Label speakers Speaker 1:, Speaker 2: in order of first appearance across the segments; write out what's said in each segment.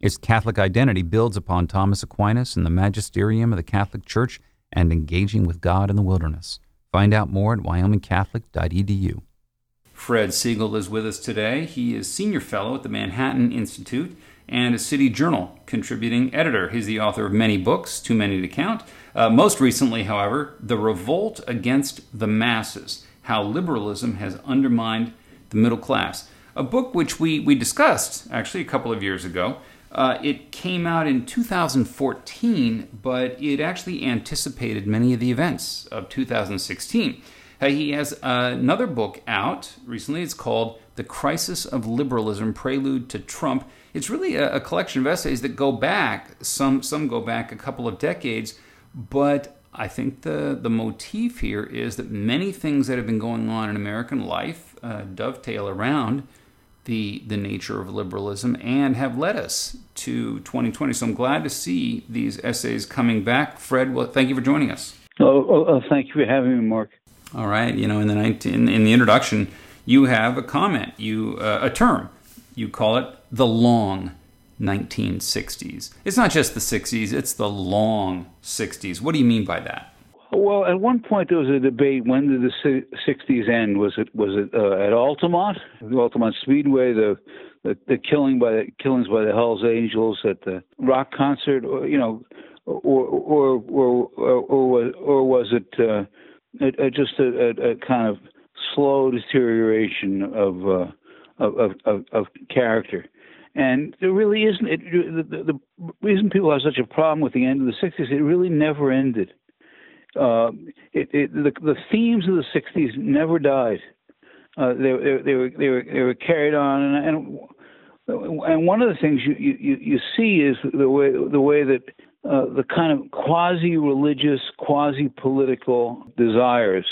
Speaker 1: Its Catholic identity builds upon Thomas Aquinas and the magisterium of the Catholic Church and engaging with God in the wilderness. Find out more at wyomingcatholic.edu. Fred Siegel is with us today. He is senior fellow at the Manhattan Institute and a City Journal contributing editor. He's the author of many books, too many to count. Uh, most recently, however, The Revolt Against the Masses How Liberalism Has Undermined the Middle Class, a book which we, we discussed actually a couple of years ago. Uh, it came out in 2014, but it actually anticipated many of the events of 2016. Uh, he has another book out recently. It's called The Crisis of Liberalism Prelude to Trump it's really a, a collection of essays that go back. Some some go back a couple of decades, but I think the the motif here is that many things that have been going on in American life uh, dovetail around the the nature of liberalism and have led us to 2020. So I'm glad to see these essays coming back. Fred, well, thank you for joining us.
Speaker 2: Oh, oh, oh thank you for having me, Mark.
Speaker 1: All right, you know, in the 19, in the introduction, you have a comment, you uh, a term you call it the long 1960s. It's not just the 60s, it's the long 60s. What do you mean by that?
Speaker 2: Well, at one point there was a debate. When did the '60s end? Was it was it uh, at Altamont, the Altamont Speedway, the, the the killing by the killings by the Hell's Angels at the rock concert, or you know, or or or or, or, or was it uh, a, just a, a, kind of slow deterioration of uh, of, of, of character. And there really isn't. It, the, the, reason people have such a problem with the end of the '60s, it really never ended. Uh, it, it, the, the themes of the '60s never died. Uh, they, they, they, were they were they were carried on, and, and and one of the things you, you, you see is the way the way that uh, the kind of quasi religious, quasi political desires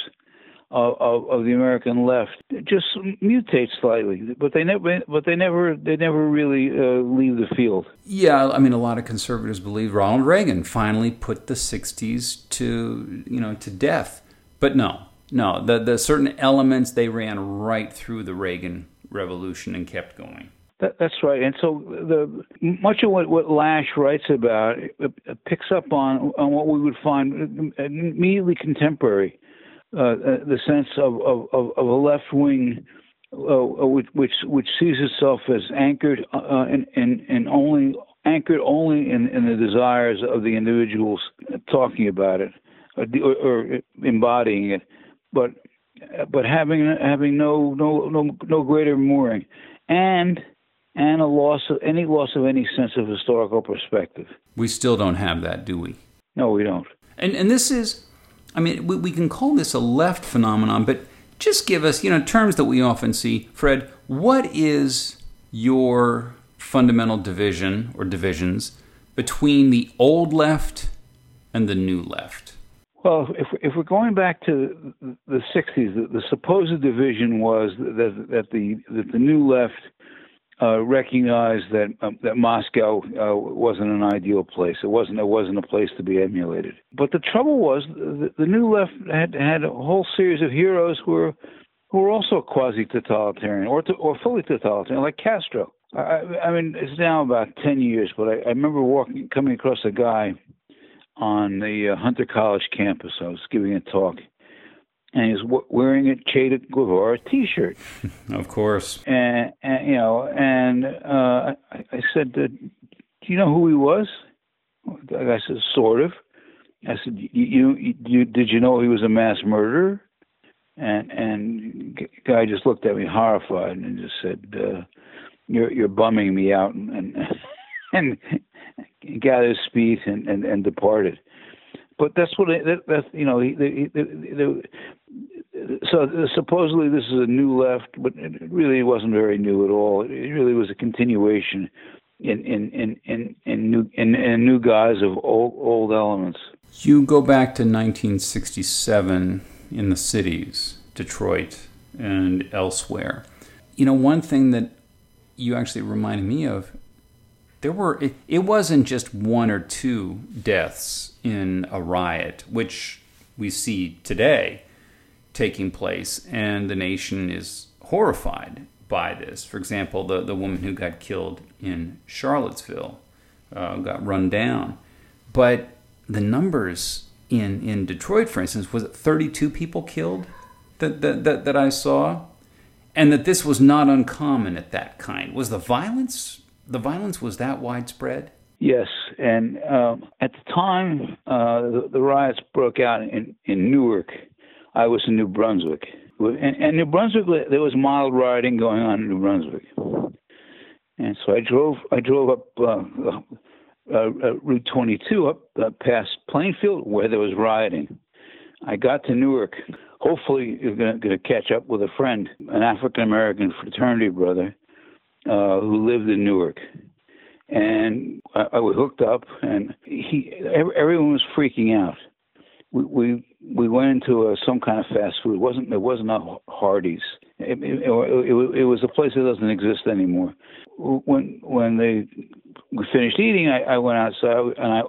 Speaker 2: of, of, of, the American left just mutate slightly, but they never, but they never, they never really uh, leave the field.
Speaker 1: Yeah, I mean, a lot of conservatives believe Ronald Reagan finally put the '60s to, you know, to death, but no, no, the the certain elements they ran right through the Reagan Revolution and kept going.
Speaker 2: That, that's right, and so the much of what, what Lasch writes about it, it picks up on on what we would find immediately contemporary uh, uh, the sense of, of, of a left wing uh, which, which which sees itself as anchored uh, in, in, in only anchored only in, in the desires of the individuals talking about it or, or embodying it, but but having having no no no no greater mooring and and a loss of any loss of any sense of historical perspective.
Speaker 1: We still don't have that, do we?
Speaker 2: No, we don't.
Speaker 1: And and this is I mean, we, we can call this a left phenomenon, but just give us, you know, terms that we often see. Fred, what is your fundamental division or divisions between the old left and the new left?
Speaker 2: Well, if, if we're going back to the 60s, the, the supposed division was that, that the that the new left uh, recognized that um, that Moscow uh, wasn't an ideal place. It wasn't. It wasn't a place to be emulated. But the trouble was, the, the new left had had a whole series of heroes who were who were also quasi totalitarian or to, or fully totalitarian, like Castro. I, I mean, it's now about ten years, but I, I remember walking, coming across a guy on the uh, Hunter College campus. I was giving a talk, and he's wearing a Che Guevara T-shirt.
Speaker 1: of course.
Speaker 2: And, and you know, and uh, I, I said, "Do you know who he was?" The guy says, "Sort of." I said, you, you, you did you know he was a mass murderer? And and guy just looked at me horrified and just said, uh, "You're you're bumming me out," and and, and got his speed and, and and departed. But that's what it, that, that's you know he, the, the, the, so supposedly this is a new left, but it really wasn't very new at all. It really was a continuation in in in in, in new in, in new guise of old old elements.
Speaker 1: You go back to 1967 in the cities, Detroit and elsewhere. You know, one thing that you actually reminded me of there were it, it wasn't just one or two deaths in a riot which we see today taking place and the nation is horrified by this for example the, the woman who got killed in charlottesville uh, got run down but the numbers in in Detroit, for instance, was it 32 people killed that that that, that I saw, and that this was not uncommon at that kind. Was the violence the violence was that widespread?
Speaker 2: Yes, and um, at the time uh, the, the, riots broke out in in Newark. I was in New Brunswick, and, and New Brunswick there was mild rioting going on in New Brunswick, and so I drove I drove up. Uh, uh, uh, Route 22 up uh, past Plainfield where there was rioting. I got to Newark. Hopefully, you're going to catch up with a friend, an African American fraternity brother uh, who lived in Newark. And I, I was hooked up, and he everyone was freaking out. We we, we went into a, some kind of fast food. It wasn't it wasn't a Hardee's. It, it, it, it was a place that doesn't exist anymore. When when they finished eating, I, I went outside and I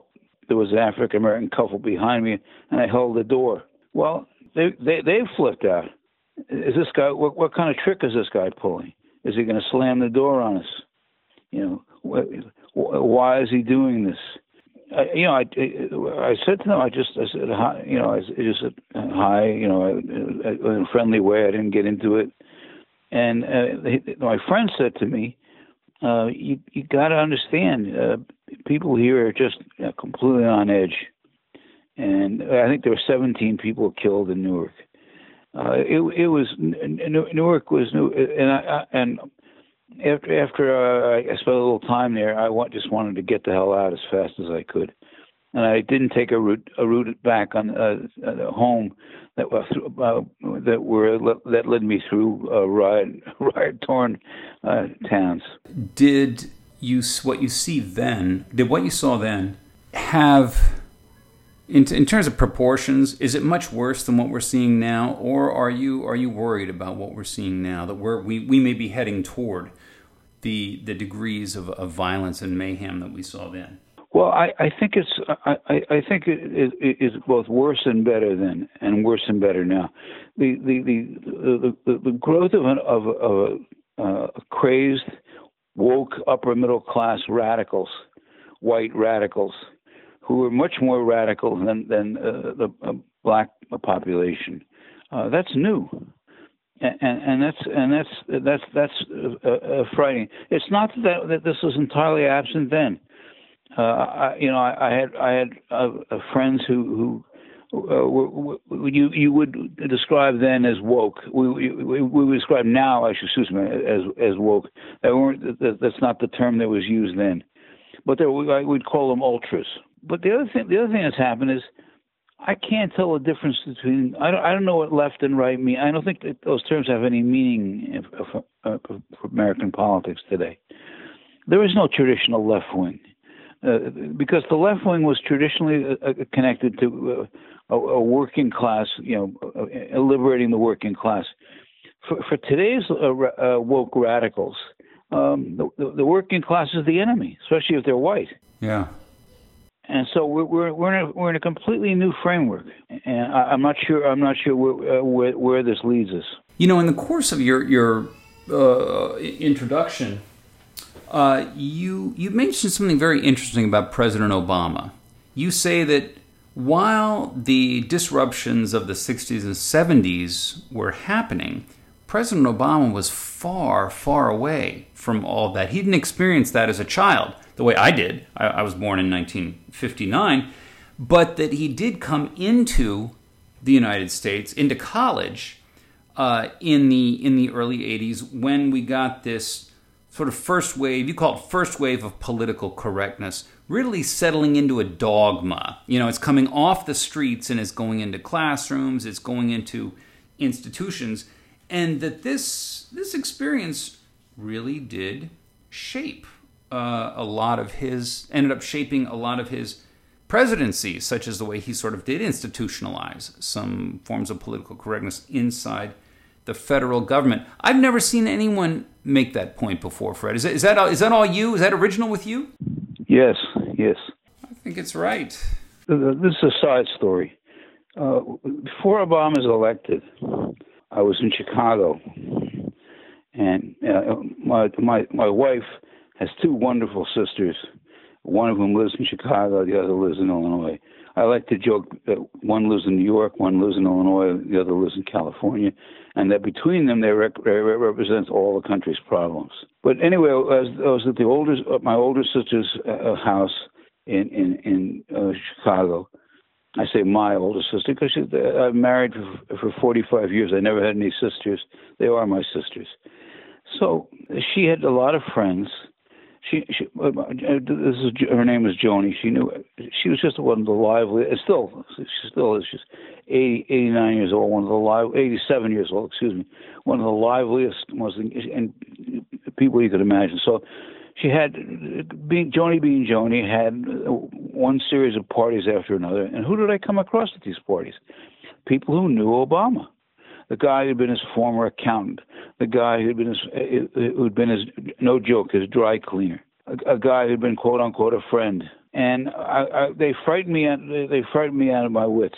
Speaker 2: there was an African American couple behind me, and I held the door. Well, they they they flipped out. Is this guy? What what kind of trick is this guy pulling? Is he going to slam the door on us? You know, what, why is he doing this? I, you know, I, I said to them, I just, I said, hi, you know, I just said hi, you know, in a friendly way. I didn't get into it. And uh, my friend said to me, uh, you you got to understand, uh, people here are just uh, completely on edge, and I think there were 17 people killed in Newark. Uh, it it was Newark was new, and I, and after after uh, I spent a little time there, I want, just wanted to get the hell out as fast as I could, and I didn't take a route a route back on uh, home that was uh, that were that led me through uh, riot riot torn uh, towns.
Speaker 1: Did you what you see then? Did what you saw then have? In, in terms of proportions, is it much worse than what we're seeing now, or are you are you worried about what we're seeing now that we're, we we may be heading toward the the degrees of, of violence and mayhem that we saw then?
Speaker 2: Well, I, I think it's I, I think it, it is both worse and better then, and worse and better now. The the the the, the growth of an, of, of a, uh, crazed, woke upper middle class radicals, white radicals, who are much more radical than than uh, the uh, black population. Uh, that's new. And, and, that's and that's that's that's uh, uh, frightening. It's not that that this was entirely absent then uh, I, you know, I, I had I had uh, friends who who uh, were, were, you you would describe then as woke. We we, we describe now, I should excuse me, as as woke. That weren't that's not the term that was used then, but there we would call them ultras. But the other thing the other thing that's happened is I can't tell the difference between I don't I don't know what left and right mean. I don't think that those terms have any meaning for, for American politics today. There is no traditional left wing uh, because the left wing was traditionally uh, uh connected to uh, a, a, working class, you know, uh, liberating the working class. For, for today's woke radicals, um, the, the, working class is the enemy, especially if they're white.
Speaker 1: Yeah.
Speaker 2: And so we're we're we're in a, we're in a completely new framework, and I, am not sure I'm not sure where, where, where this leads us.
Speaker 1: You know, in the course of your your introduction uh, you you mentioned something very interesting about President Obama. You say that while the disruptions of the 60s and 70s were happening, President Obama was far, far away from all that. He didn't experience that as a child, the way I did. I, I was born in 1959, but that he did come into the United States, into college, uh, in the in the early '80s when we got this sort of first wave. You call it first wave of political correctness, really settling into a dogma. You know, it's coming off the streets and it's going into classrooms. It's going into institutions, and that this this experience really did shape uh, a lot of his ended up shaping a lot of his presidencies, such as the way he sort of did institutionalize some forms of political correctness inside the federal government. I've never seen anyone make that point before, Fred. Is that, is that, is that all you? Is that original with you?
Speaker 2: Yes, yes.
Speaker 1: I think it's right.
Speaker 2: This is a side story. Uh, before Obama was elected, I was in Chicago, and uh, my my my wife has two wonderful sisters. One of them lives in Chicago, the other lives in Illinois. I like to joke that one lives in New York, one lives in Illinois, the other lives in California, and that between them they, rec- they represent all the country's problems. But anyway, I was, I was at the older, my older sister's uh, house in in in uh, Chicago. I say my older sister because I'm married for, for 45 years. I never had any sisters. They are my sisters. So she had a lot of friends she, she uh, this is her name is Joni. She knew she was just one of the lively. Still, she still is. She's 80, 89 years old. One of the live, 87 years old. Excuse me. One of the liveliest, most and people you could imagine. So she had being Joni being Joni had one series of parties after another. And who did I come across at these parties? People who knew Obama the guy who'd been his former accountant, the guy who'd been his who'd been his no joke his dry cleaner, a, a guy who'd been quote unquote a friend, and I, I, they frightened me out. They frightened me out of my wits.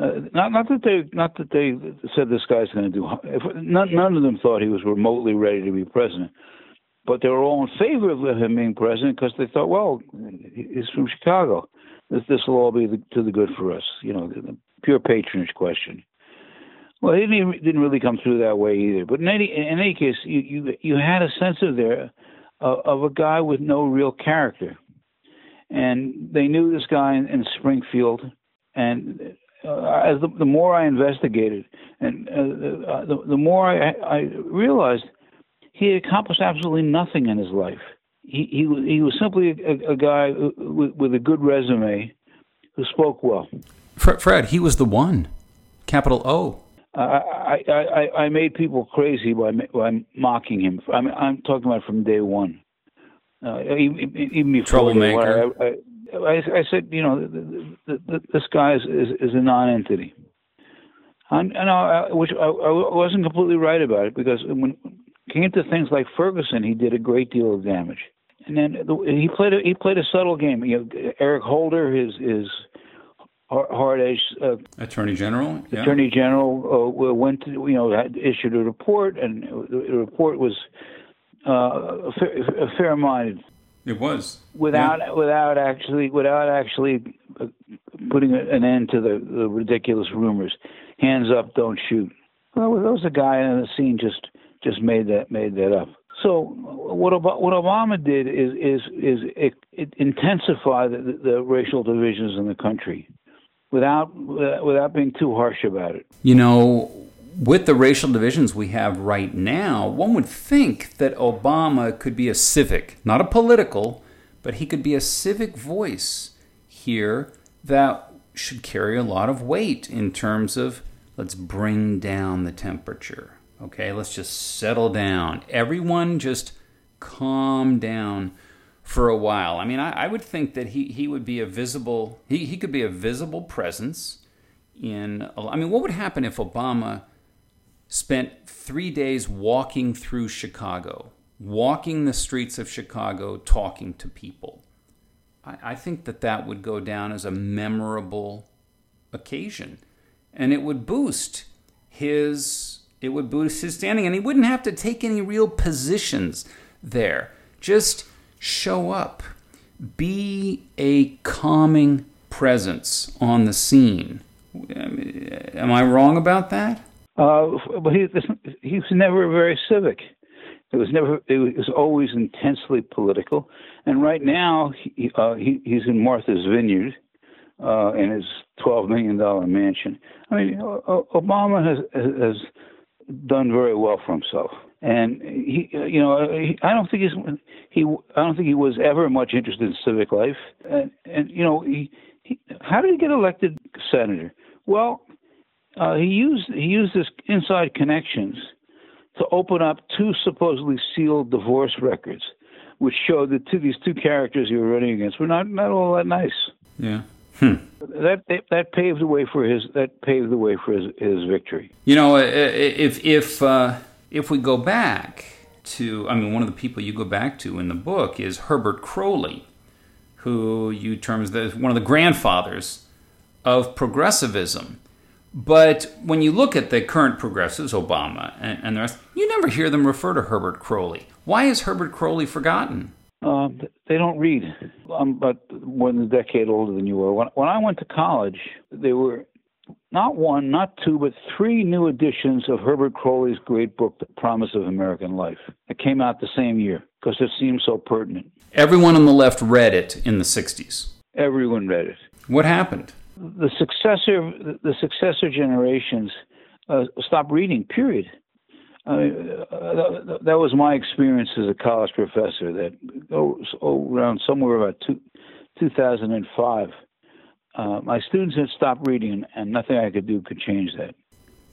Speaker 2: Uh, not not that they not that they said this guy's going to do. If, none, of them thought he was remotely ready to be president, but they were all in favor of him being president because they thought, well, he's from Chicago. This this will all be the, to the good for us. You know, the, the pure patronage question. Well, it didn't, didn't really come through that way either. But in any in any case, you you, you had a sense of there uh, of a guy with no real character, and they knew this guy in, in Springfield, and uh, as the, the more I investigated, and uh, uh, the, the more I, I realized he accomplished absolutely nothing in his life. He he, he was simply a, a guy with, with a good resume who spoke well.
Speaker 1: Fred, he was the one, capital O.
Speaker 2: I, I, I made people crazy by, by mocking him. I'm, I'm talking about from day one. Uh, even, even before
Speaker 1: troublemaker.
Speaker 2: I, I, I, said, you know, the, the, the, this guy is, is, is a non-entity. And, and I, which I, I wasn't completely right about it because when it came to things like Ferguson, he did a great deal of damage. And then the, he played a, he played a subtle game. You know, Eric Holder, his his hard edge uh,
Speaker 1: attorney general.
Speaker 2: Yeah. Attorney general uh, went to you know had issued a report, and the report was uh, fair minded.
Speaker 1: It was
Speaker 2: without
Speaker 1: yeah.
Speaker 2: without actually without actually uh, putting an end to the, the ridiculous rumors. Hands up, don't shoot. Well, there was a guy in the scene just just made that made that up. So what about what Obama did is is is it, it intensified the, the racial divisions in the country without without being too harsh about it.
Speaker 1: You know, with the racial divisions we have right now, one would think that Obama could be a civic, not a political, but he could be a civic voice here that should carry a lot of weight in terms of let's bring down the temperature. Okay, let's just settle down. Everyone just calm down for a while. I mean, I, I, would think that he, he would be a visible he, he could be a visible presence in. I mean, what would happen if Obama spent three days walking through Chicago, walking the streets of Chicago, talking to people? I, I think that that would go down as a memorable occasion, and it would boost his it would boost his standing, and he wouldn't have to take any real positions there. Just show up. Be a calming presence on the scene. Am I wrong about that?
Speaker 2: Uh, but he, he was never very civic. It was never. It was always intensely political. And right now, he, uh, he he's in Martha's Vineyard, uh, in his twelve million dollar mansion. I mean, Obama has has done very well for himself, and he, you know, he, I don't think he's he. I don't think he was ever much interested in civic life, and and you know, he, he how did he get elected senator? Well, uh, he used he used his inside connections to open up two supposedly sealed divorce records, which showed that two, these two characters he was running against were not not all that nice.
Speaker 1: Yeah. Hmm.
Speaker 2: That that paved the way for his that paved the way for his, his victory.
Speaker 1: You know, if if uh, if we go back to, I mean, one of the people you go back to in the book is Herbert Croly, who you term as the, one of the grandfathers of progressivism. But when you look at the current progressives, Obama and, and the rest, you never hear them refer to Herbert Croly. Why is Herbert Croly forgotten?
Speaker 2: Uh, they don't read. I'm about more than a decade older than you were. When, when I went to college, they were not one, not two, but three new editions of Herbert Croly's great book, The Promise of American Life. It came out the same year because it seemed so pertinent.
Speaker 1: Everyone on the left read it in the 60s.
Speaker 2: Everyone read it.
Speaker 1: What happened?
Speaker 2: The successor, the successor generations uh, stopped reading. Period. I mean, uh, that was my experience as a college professor. That oh around somewhere about two, 2005, uh, my students had stopped reading, and nothing I could do could change that.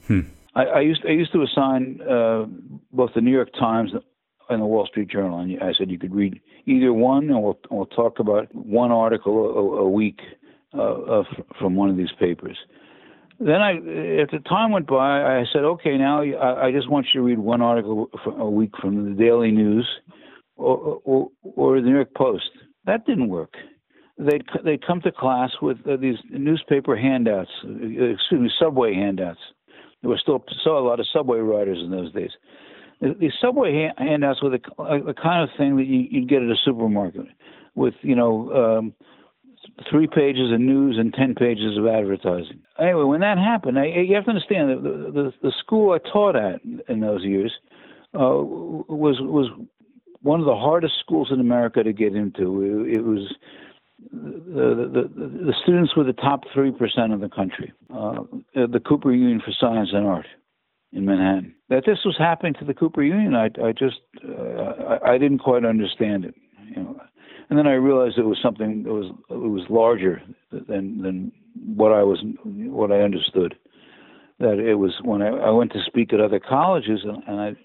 Speaker 1: Hmm.
Speaker 2: I, I, used I used to assign uh, both the New York Times and the Wall Street Journal, and I said you could read either one, and we'll, we'll talk about one article a, a week uh, from one of these papers then I, as the time went by, I said, okay, now I, I just want you to read one article a week from the Daily News or, or, or the New York Post. That didn't work. They'd they'd come to class with uh, these newspaper handouts, uh, excuse me, subway handouts. There were still saw a lot of subway riders in those days. These subway handouts were the, the kind of thing that you, you'd get at a supermarket, with you know um, three pages of news and ten pages of advertising. Anyway, when that happened, I, you have to understand that the, the, the school I taught at in those years uh, was was one of the hardest schools in America to get into. It, it was the, the, the students were the top three percent of the country. Uh, the Cooper Union for Science and Art in Manhattan. That this was happening to the Cooper Union, I, I just uh, I, I didn't quite understand it. You know, and then I realized it was something that was it was larger than than what I was what I understood. That it was when I, I went to speak at other colleges and, and I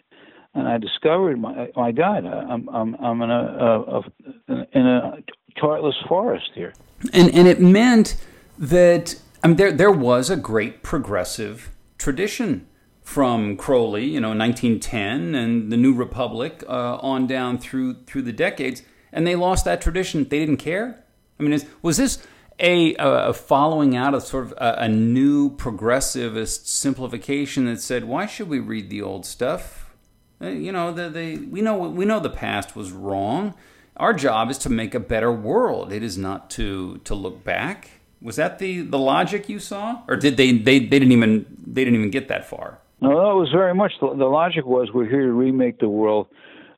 Speaker 2: and I discovered my my God, I'm I'm I'm in a, a, a in a chartless forest here.
Speaker 1: And and it meant that I mean there there was a great progressive tradition from Croly, you know, 1910 and the New Republic uh, on down through through the decades and they lost that tradition. They didn't care. I mean, is, was this a, a, following out of sort of a, a, new progressivist simplification that said, "Why should we read the old stuff? Uh, you know, the, the, we know we know the past was wrong. Our job is to make a better world. It is not to to look back." Was that the, the logic you saw, or did they, they they didn't even they didn't even get that far?
Speaker 2: No, it was very much the, the logic was we're here to remake the world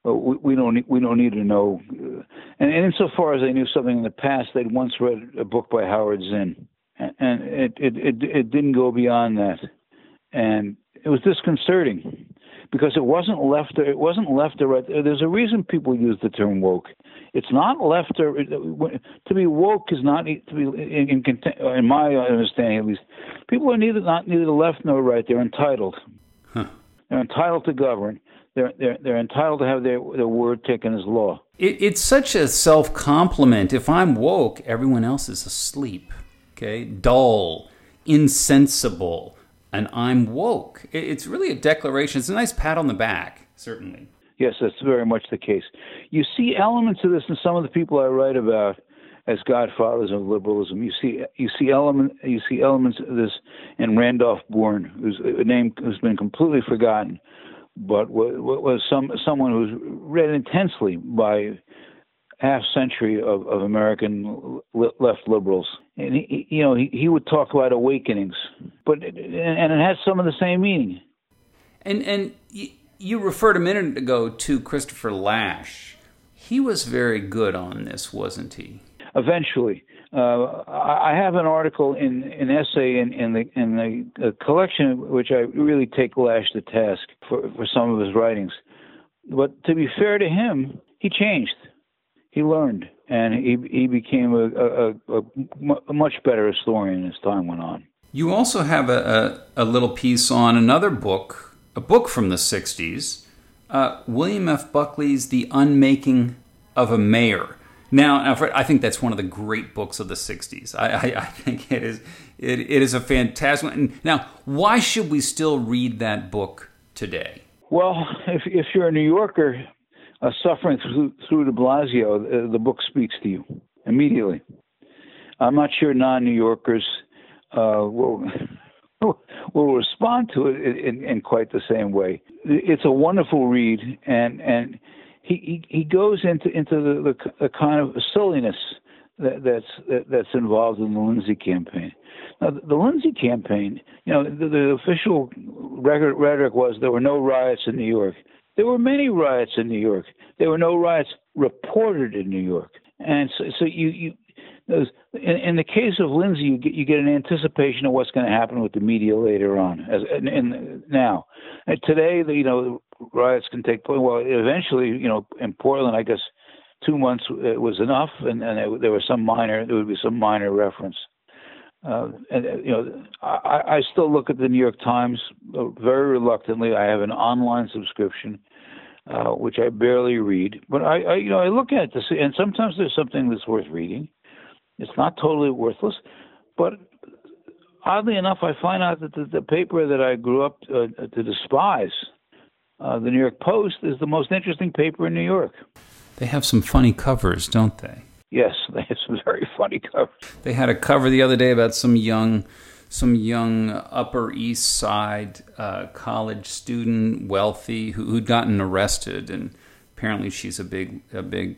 Speaker 2: we, we don't need, we don't need to know. And, and insofar as they knew something in the past, they'd once read a book by Howard Zinn, and it it it, it didn't go beyond that, and it was disconcerting because it wasn't left it wasn't left or right. There's a reason people use the term woke. It's not left or to be woke is not to be in, in, in my understanding at least. People are neither not neither left nor right. They're entitled.
Speaker 1: Huh.
Speaker 2: They're entitled to govern they're they're they're entitled to have their their word taken as law.
Speaker 1: It, it's such a self compliment. If I'm woke, everyone else is asleep. Okay, dull, insensible, and I'm woke. It's really a declaration. It's a nice pat on the back, certainly.
Speaker 2: Yes, that's very much the case. You see elements of this in some of the people I write about as godfathers of liberalism. You see, you see element, you see elements of this in Randolph Bourne, whose name has been completely forgotten but was some someone who's read intensely by half century of, of American left liberals, and he, you know he, he would talk about awakenings, but and it has some of the same meaning.
Speaker 1: And and you, you referred a minute ago to Christopher Lasch. He was very good on this, wasn't he?
Speaker 2: Eventually. Uh, I have an article in an essay in, in the in the uh, collection which I really take Lasch to task for, for some of his writings. But to be fair to him, he changed. He learned, and he he became a, a, a, a much better historian as time went on.
Speaker 1: You also have a, a, a little piece on another book, a book from the 60s, uh, William F. Buckley's The Unmaking of a Mayor. Now, Alfred, I think that's one of the great books of the '60s. I, I, I think it is. It, it is a fantastic one. Now, why should we still read that book today?
Speaker 2: Well, if if you're a New Yorker uh, suffering through through De Blasio, uh, the book speaks to you immediately. I'm not sure non-New Yorkers uh, will will respond to it in, in, quite the same way. It's a wonderful read, and and he he, he goes into into the, the, the kind of silliness that, that's that, that's involved in the Lindsay campaign. Now, the, the Lindsay campaign, you know, the, the official record, rhetoric was there were no riots in New York. There were many riots in New York. There were no riots reported in New York. And so, so you, you those, in, in the case of Lindsay, you get you get an anticipation of what's going to happen with the media later on. As and, and now, and today, the, you know, riots can take place. Well, eventually, you know, in Portland, I guess two months uh, was enough, and, and there was some minor, there would be some minor reference. Uh, and uh, you know, I, I still look at the New York Times uh, very reluctantly. I have an online subscription, uh, which I barely read, but I, I, you know, I look at it to see, and sometimes there's something that's worth reading. It's not totally worthless, but oddly enough, I find out that the, the paper that I grew up uh, to despise uh, the New York Post is the most interesting paper in New York.
Speaker 1: They have some funny covers, don't they?
Speaker 2: Yes, they had some very funny covers.
Speaker 1: They had a cover the other day about some young, some young Upper East Side uh, college student, wealthy, who, who'd gotten arrested, and apparently she's a big, a big,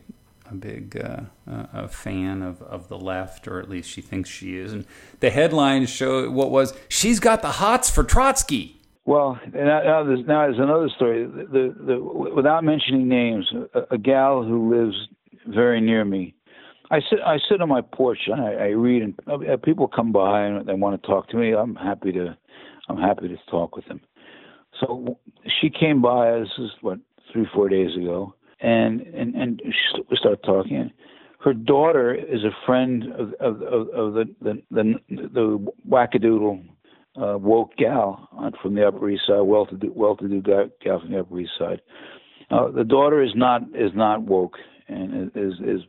Speaker 1: a big uh, uh, a fan of, of the left, or at least she thinks she is. And the headline show what was she's got the hots for Trotsky.
Speaker 2: Well, now there's, now there's another story. The, the, without mentioning names, a, a, gal who lives very near me. I sit I sit on my porch and I, I read, and uh, people come by and they want to talk to me. I'm happy to I'm happy to talk with them. So she came by. This is what three four days ago, and and and we start talking. Her daughter is a friend of of, of, of the, the the the wackadoodle uh, woke gal from the Upper East Side, well-to-do, well-to-do gal from the Upper East Side. Uh, the daughter is not is not woke and is is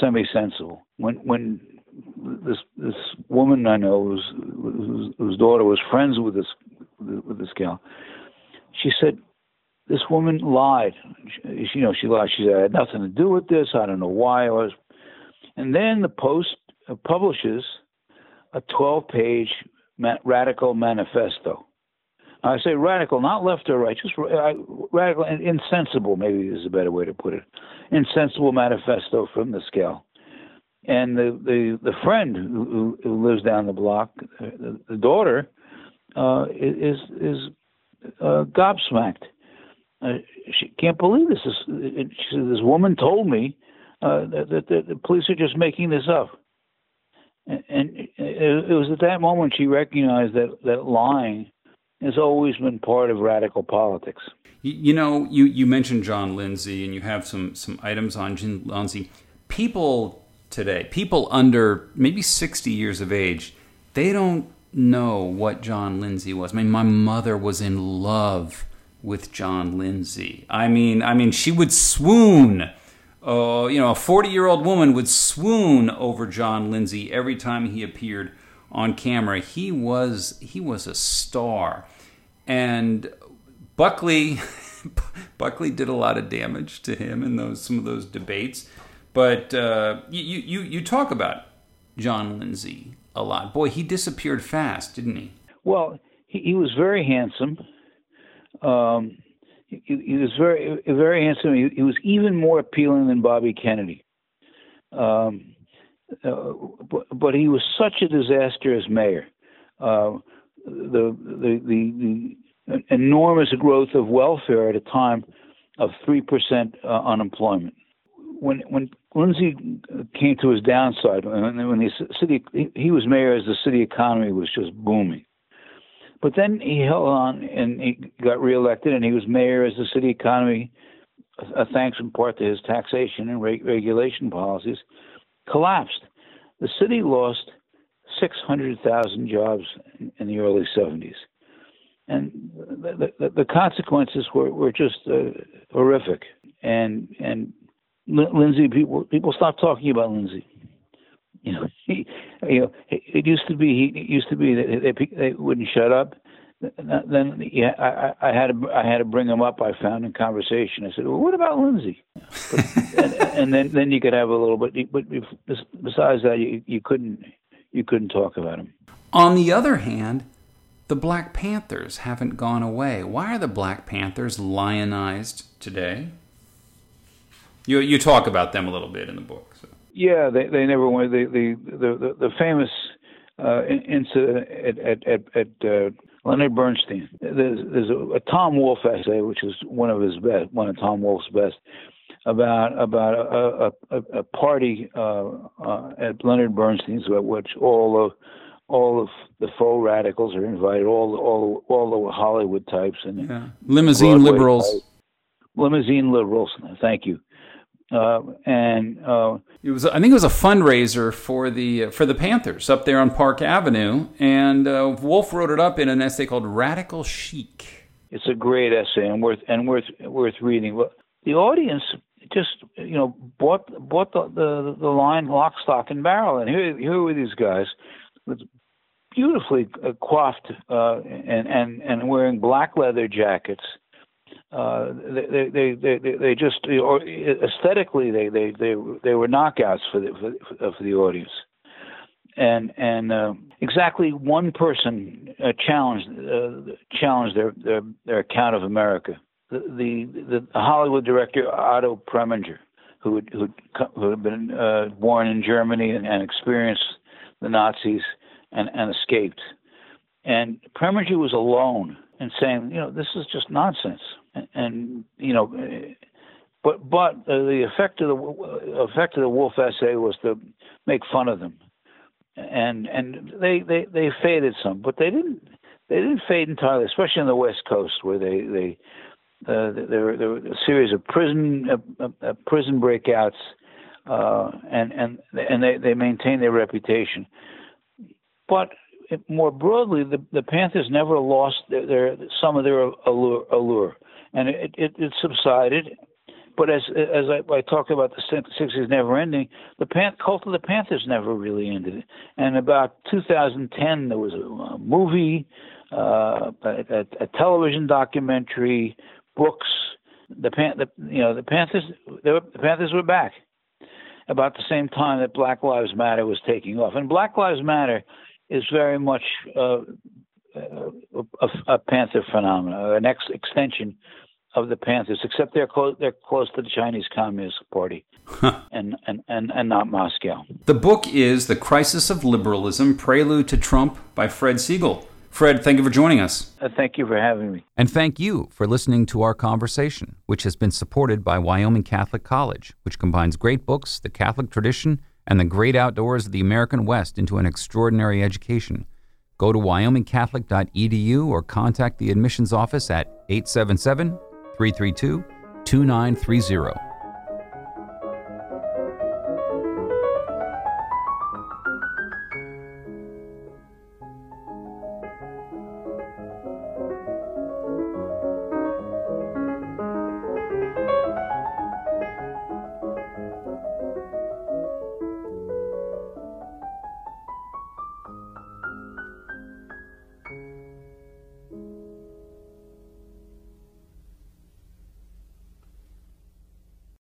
Speaker 2: semi-sensible. When when this this woman I know whose, whose, whose daughter was friends with this with this gal, she said this woman lied. She, you know, she lied. She said I had nothing to do with this. I don't know why I was. And then the Post uh, publishes a 12-page radical manifesto. I say radical, not left or right, just uh, radical and insensible, maybe is a better way to put it. Insensible manifesto from the scale. And the, the, the friend who, who lives down the block, the, the daughter, uh, is is uh, gobsmacked. Uh, she can't believe this. Is, she this woman told me uh, that, that, that the police are just making this up. And it was at that moment she recognized that, that lying has always been part of radical politics.
Speaker 1: You know, you, you mentioned John Lindsay, and you have some, some items on John Lindsay. People today, people under maybe 60 years of age, they don't know what John Lindsay was. I mean, my mother was in love with John Lindsay. I mean, I mean, she would swoon uh, you know, a 40 year old woman would swoon over John Lindsay every time he appeared on camera. He was he was a star, and Buckley Buckley did a lot of damage to him in those some of those debates. But uh, you you you talk about John Lindsay a lot. Boy, he disappeared fast, didn't he?
Speaker 2: Well, he, he was very handsome. Um, he, he was very very handsome. He, he, was even more appealing than Bobby Kennedy. Um, uh, but, he was such a disaster as mayor. Uh, the, the, the the enormous growth of welfare at a time of 3% uh, unemployment. When, when Lindsay came to his downside, when, when the city, he was mayor as the city economy was just booming. But then he held on and he got reelected, and he was mayor as the city economy, uh, thanks in part to his taxation and re- regulation policies, collapsed. The city lost 600,000 jobs in, in the early 70s and the, the, the consequences were, were just uh, horrific. And and Lindsay, people people stopped talking about Lindsay. You know, he, you know, it used to be he it used to be that they, they wouldn't shut up. Then yeah, I, I had to I had to bring him up. I found in conversation. I said, "Well, what about Lindsay?" But, and, and then then you could have a little bit. But besides that, you you couldn't you couldn't talk about him.
Speaker 1: On the other hand, the Black Panthers haven't gone away. Why are the Black Panthers lionized today? You you talk about them a little bit in the book. So.
Speaker 2: Yeah, they they never went. The the the, the famous uh, incident at at at, at uh, Leonard Bernstein. There's there's a, a Tom Wolfe essay, which is one of his best, one of Tom Wolfe's best, about about a a, a party uh, uh, at Leonard Bernstein's, at which all of all of the faux radicals are invited, all all all the Hollywood types and
Speaker 1: yeah. limousine Broadway liberals, types,
Speaker 2: limousine liberals. Thank you. Uh, and uh,
Speaker 1: it was I think it was a fundraiser for the for the Panthers up there on Park Avenue, and uh, Wolfe wrote it up in an essay called "Radical Chic."
Speaker 2: It's a great essay and worth and worth worth reading. The audience just you know bought bought the the, the line lock, stock, and barrel, and here here were these guys with beautifully uh, coiffed uh, and and and wearing black leather jackets. Uh, they, they they they just or aesthetically they they they they were knockouts for the for, for the audience, and and uh, exactly one person uh, challenged uh, challenged their, their their account of America. The the, the Hollywood director Otto Preminger, who had, who who had been uh, born in Germany and, and experienced the Nazis and, and escaped. And Preminger was alone and saying, you know, this is just nonsense. And, you know, but but uh, the effect of the effect of the Wolfe essay was to make fun of them, and and they they they faded some, but they didn't they didn't fade entirely, especially on the West Coast where they they uh, there, there were a series of prison uh, uh, prison breakouts, uh, and and and they they maintained their reputation. But more broadly, the, the Panthers never lost their, their some of their allure, allure. And it, it, it subsided. But as as I, I talk about the '60s never ending, the Pan- cult of the Panthers never really ended. And about 2010, there was a, a movie, uh, a, a, television documentary, books. The Pan, the, you know, the Panthers, were, the Panthers were back about the same time that Black Lives Matter was taking off. And Black Lives Matter is very much uh, a, a, Panther phenomenon, an ex- extension of the Panthers, except they're close they're close to the Chinese Communist Party and, and, and, and not Moscow.
Speaker 1: The book is The Crisis of Liberalism Prelude to Trump by Fred Siegel. Fred, thank you for joining us.
Speaker 2: Uh, thank you for having me.
Speaker 1: And thank you for listening to our conversation, which has been supported by Wyoming Catholic College, which combines great books, the Catholic tradition, and the great outdoors of the American West into an extraordinary education. Go to wyomingcatholic.edu or contact the admissions office at 877 332 2930.